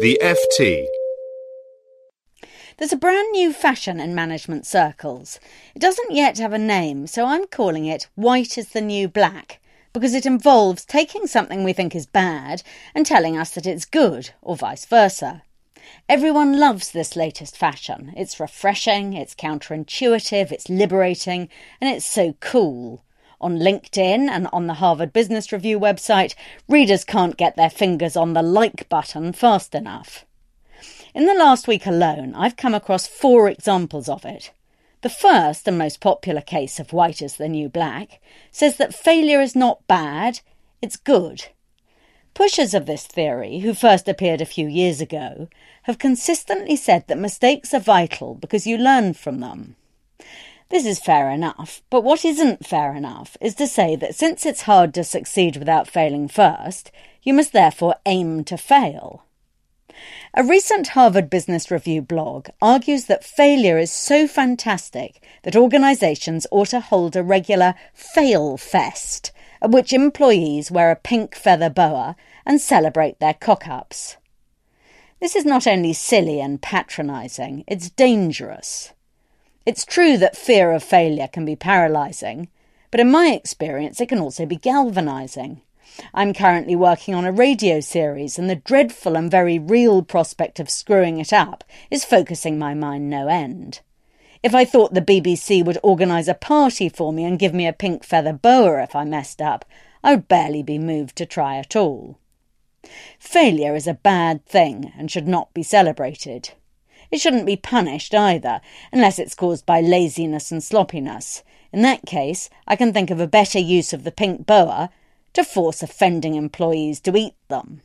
The FT. There's a brand new fashion in management circles. It doesn't yet have a name, so I'm calling it White is the New Black because it involves taking something we think is bad and telling us that it's good, or vice versa. Everyone loves this latest fashion. It's refreshing, it's counterintuitive, it's liberating, and it's so cool. On LinkedIn and on the Harvard Business Review website, readers can't get their fingers on the like button fast enough. In the last week alone, I've come across four examples of it. The first and most popular case of white is the new black says that failure is not bad, it's good. Pushers of this theory, who first appeared a few years ago, have consistently said that mistakes are vital because you learn from them. This is fair enough, but what isn't fair enough is to say that since it's hard to succeed without failing first, you must therefore aim to fail. A recent Harvard Business Review blog argues that failure is so fantastic that organisations ought to hold a regular fail fest at which employees wear a pink feather boa and celebrate their cock ups. This is not only silly and patronising, it's dangerous. It's true that fear of failure can be paralysing, but in my experience, it can also be galvanising. I'm currently working on a radio series, and the dreadful and very real prospect of screwing it up is focusing my mind no end. If I thought the BBC would organise a party for me and give me a pink feather boa if I messed up, I would barely be moved to try at all. Failure is a bad thing and should not be celebrated. It shouldn't be punished either, unless it's caused by laziness and sloppiness. In that case, I can think of a better use of the pink boa to force offending employees to eat them.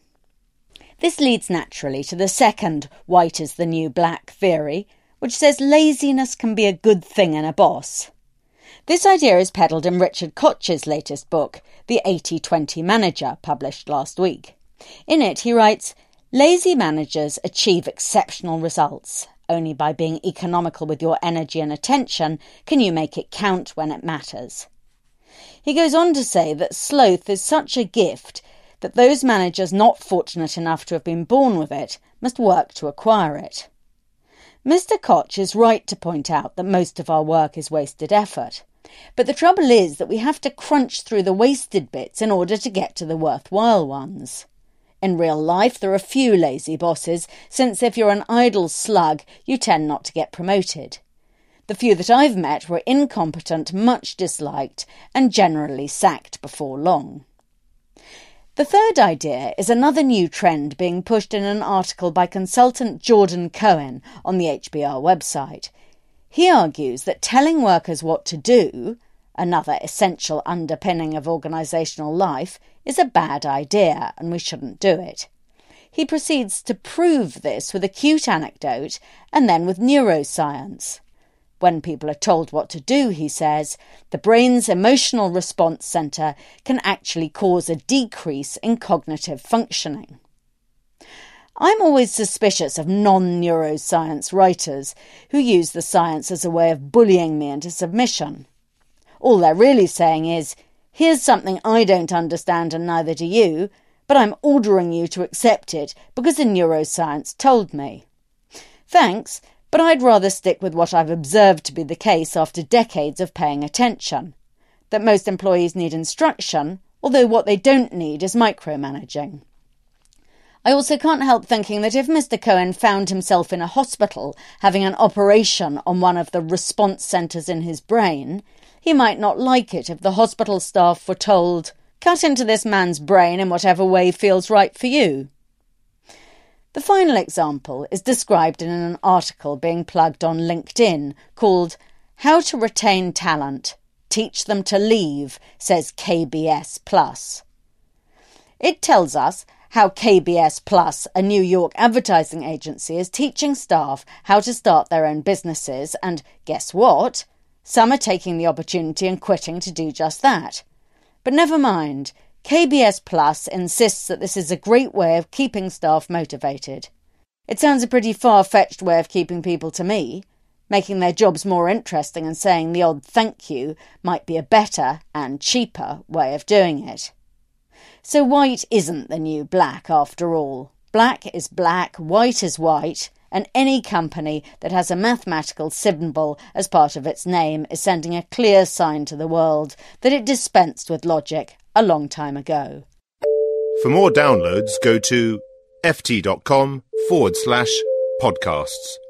This leads naturally to the second white is the new black theory, which says laziness can be a good thing in a boss. This idea is peddled in Richard Koch's latest book, The 80 20 Manager, published last week. In it, he writes Lazy managers achieve exceptional results. Only by being economical with your energy and attention can you make it count when it matters. He goes on to say that sloth is such a gift that those managers not fortunate enough to have been born with it must work to acquire it. Mr. Koch is right to point out that most of our work is wasted effort. But the trouble is that we have to crunch through the wasted bits in order to get to the worthwhile ones. In real life, there are few lazy bosses, since if you're an idle slug, you tend not to get promoted. The few that I've met were incompetent, much disliked, and generally sacked before long. The third idea is another new trend being pushed in an article by consultant Jordan Cohen on the HBR website. He argues that telling workers what to do, another essential underpinning of organisational life, is a bad idea and we shouldn't do it. He proceeds to prove this with a cute anecdote and then with neuroscience. When people are told what to do, he says, the brain's emotional response centre can actually cause a decrease in cognitive functioning. I'm always suspicious of non neuroscience writers who use the science as a way of bullying me into submission. All they're really saying is, here's something I don't understand and neither do you, but I'm ordering you to accept it because the neuroscience told me. Thanks, but I'd rather stick with what I've observed to be the case after decades of paying attention that most employees need instruction, although what they don't need is micromanaging. I also can't help thinking that if Mr. Cohen found himself in a hospital having an operation on one of the response centres in his brain, he might not like it if the hospital staff were told, cut into this man's brain in whatever way feels right for you. The final example is described in an article being plugged on LinkedIn called How to Retain Talent Teach Them to Leave, says KBS Plus. It tells us how KBS Plus, a New York advertising agency, is teaching staff how to start their own businesses, and guess what? Some are taking the opportunity and quitting to do just that. But never mind. KBS Plus insists that this is a great way of keeping staff motivated. It sounds a pretty far fetched way of keeping people to me. Making their jobs more interesting and saying the odd thank you might be a better and cheaper way of doing it. So white isn't the new black after all. Black is black, white is white, and any company that has a mathematical symbol as part of its name is sending a clear sign to the world that it dispensed with logic a long time ago. For more downloads, go to ft.com forward slash podcasts.